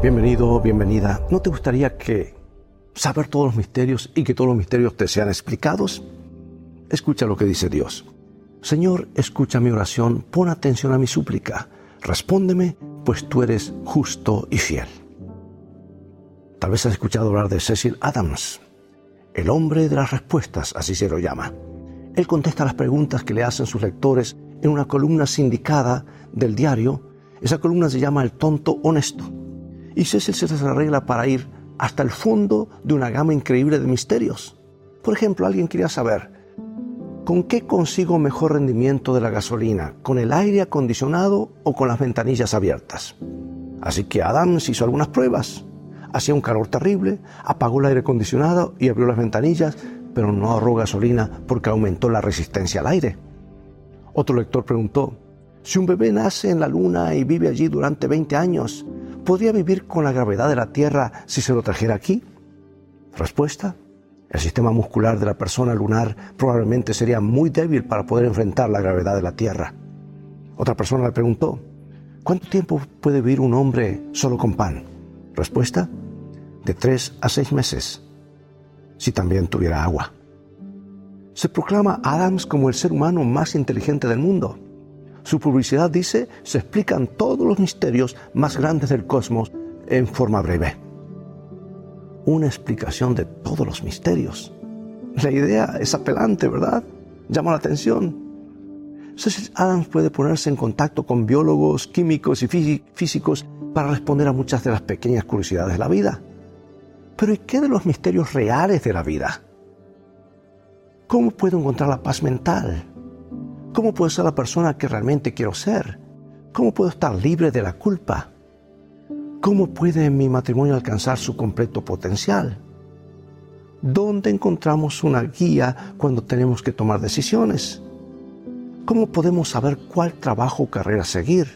Bienvenido, bienvenida. ¿No te gustaría que saber todos los misterios y que todos los misterios te sean explicados? Escucha lo que dice Dios. Señor, escucha mi oración, pon atención a mi súplica, respóndeme, pues tú eres justo y fiel. Tal vez has escuchado hablar de Cecil Adams, el hombre de las respuestas, así se lo llama. Él contesta las preguntas que le hacen sus lectores en una columna sindicada del diario. Esa columna se llama El tonto honesto. Y Cecil se arregla para ir hasta el fondo de una gama increíble de misterios. Por ejemplo, alguien quería saber, ¿con qué consigo mejor rendimiento de la gasolina? ¿Con el aire acondicionado o con las ventanillas abiertas? Así que Adams hizo algunas pruebas Hacía un calor terrible, apagó el aire acondicionado y abrió las ventanillas, pero no ahorró gasolina porque aumentó la resistencia al aire. Otro lector preguntó, si un bebé nace en la luna y vive allí durante 20 años, ¿podría vivir con la gravedad de la Tierra si se lo trajera aquí? Respuesta, el sistema muscular de la persona lunar probablemente sería muy débil para poder enfrentar la gravedad de la Tierra. Otra persona le preguntó, ¿cuánto tiempo puede vivir un hombre solo con pan? Respuesta, de tres a seis meses, si también tuviera agua. Se proclama Adams como el ser humano más inteligente del mundo. Su publicidad dice, se explican todos los misterios más grandes del cosmos en forma breve. Una explicación de todos los misterios. La idea es apelante, ¿verdad? Llama la atención. Cecil Adams puede ponerse en contacto con biólogos, químicos y físicos para responder a muchas de las pequeñas curiosidades de la vida. Pero ¿y qué de los misterios reales de la vida? ¿Cómo puedo encontrar la paz mental? ¿Cómo puedo ser la persona que realmente quiero ser? ¿Cómo puedo estar libre de la culpa? ¿Cómo puede mi matrimonio alcanzar su completo potencial? ¿Dónde encontramos una guía cuando tenemos que tomar decisiones? ¿Cómo podemos saber cuál trabajo o carrera seguir?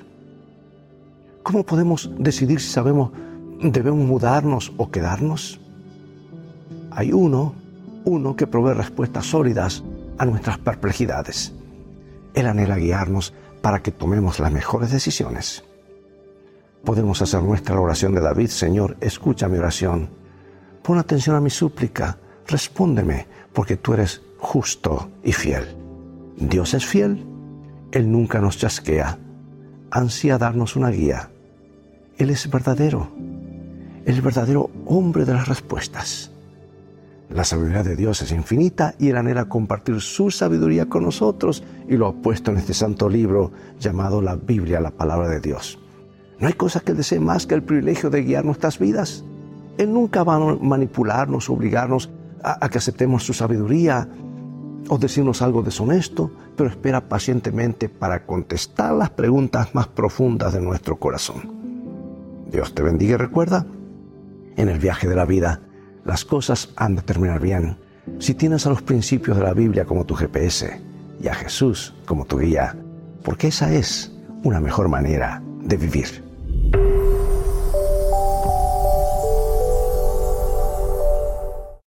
¿Cómo podemos decidir si sabemos debemos mudarnos o quedarnos? Hay uno, uno que provee respuestas sólidas a nuestras perplejidades. Él anhela guiarnos para que tomemos las mejores decisiones. Podemos hacer nuestra oración de David, Señor, escucha mi oración. Pon atención a mi súplica, respóndeme, porque tú eres justo y fiel. Dios es fiel, Él nunca nos chasquea, ansía darnos una guía él es verdadero, el verdadero hombre de las respuestas. La sabiduría de Dios es infinita y Él anhela compartir su sabiduría con nosotros y lo ha puesto en este santo libro llamado la Biblia, la palabra de Dios. No hay cosa que desee más que el privilegio de guiar nuestras vidas. Él nunca va a manipularnos, obligarnos a, a que aceptemos su sabiduría o decirnos algo deshonesto, pero espera pacientemente para contestar las preguntas más profundas de nuestro corazón. Dios te bendiga y recuerda, en el viaje de la vida, las cosas han de terminar bien si tienes a los principios de la Biblia como tu GPS y a Jesús como tu guía, porque esa es una mejor manera de vivir.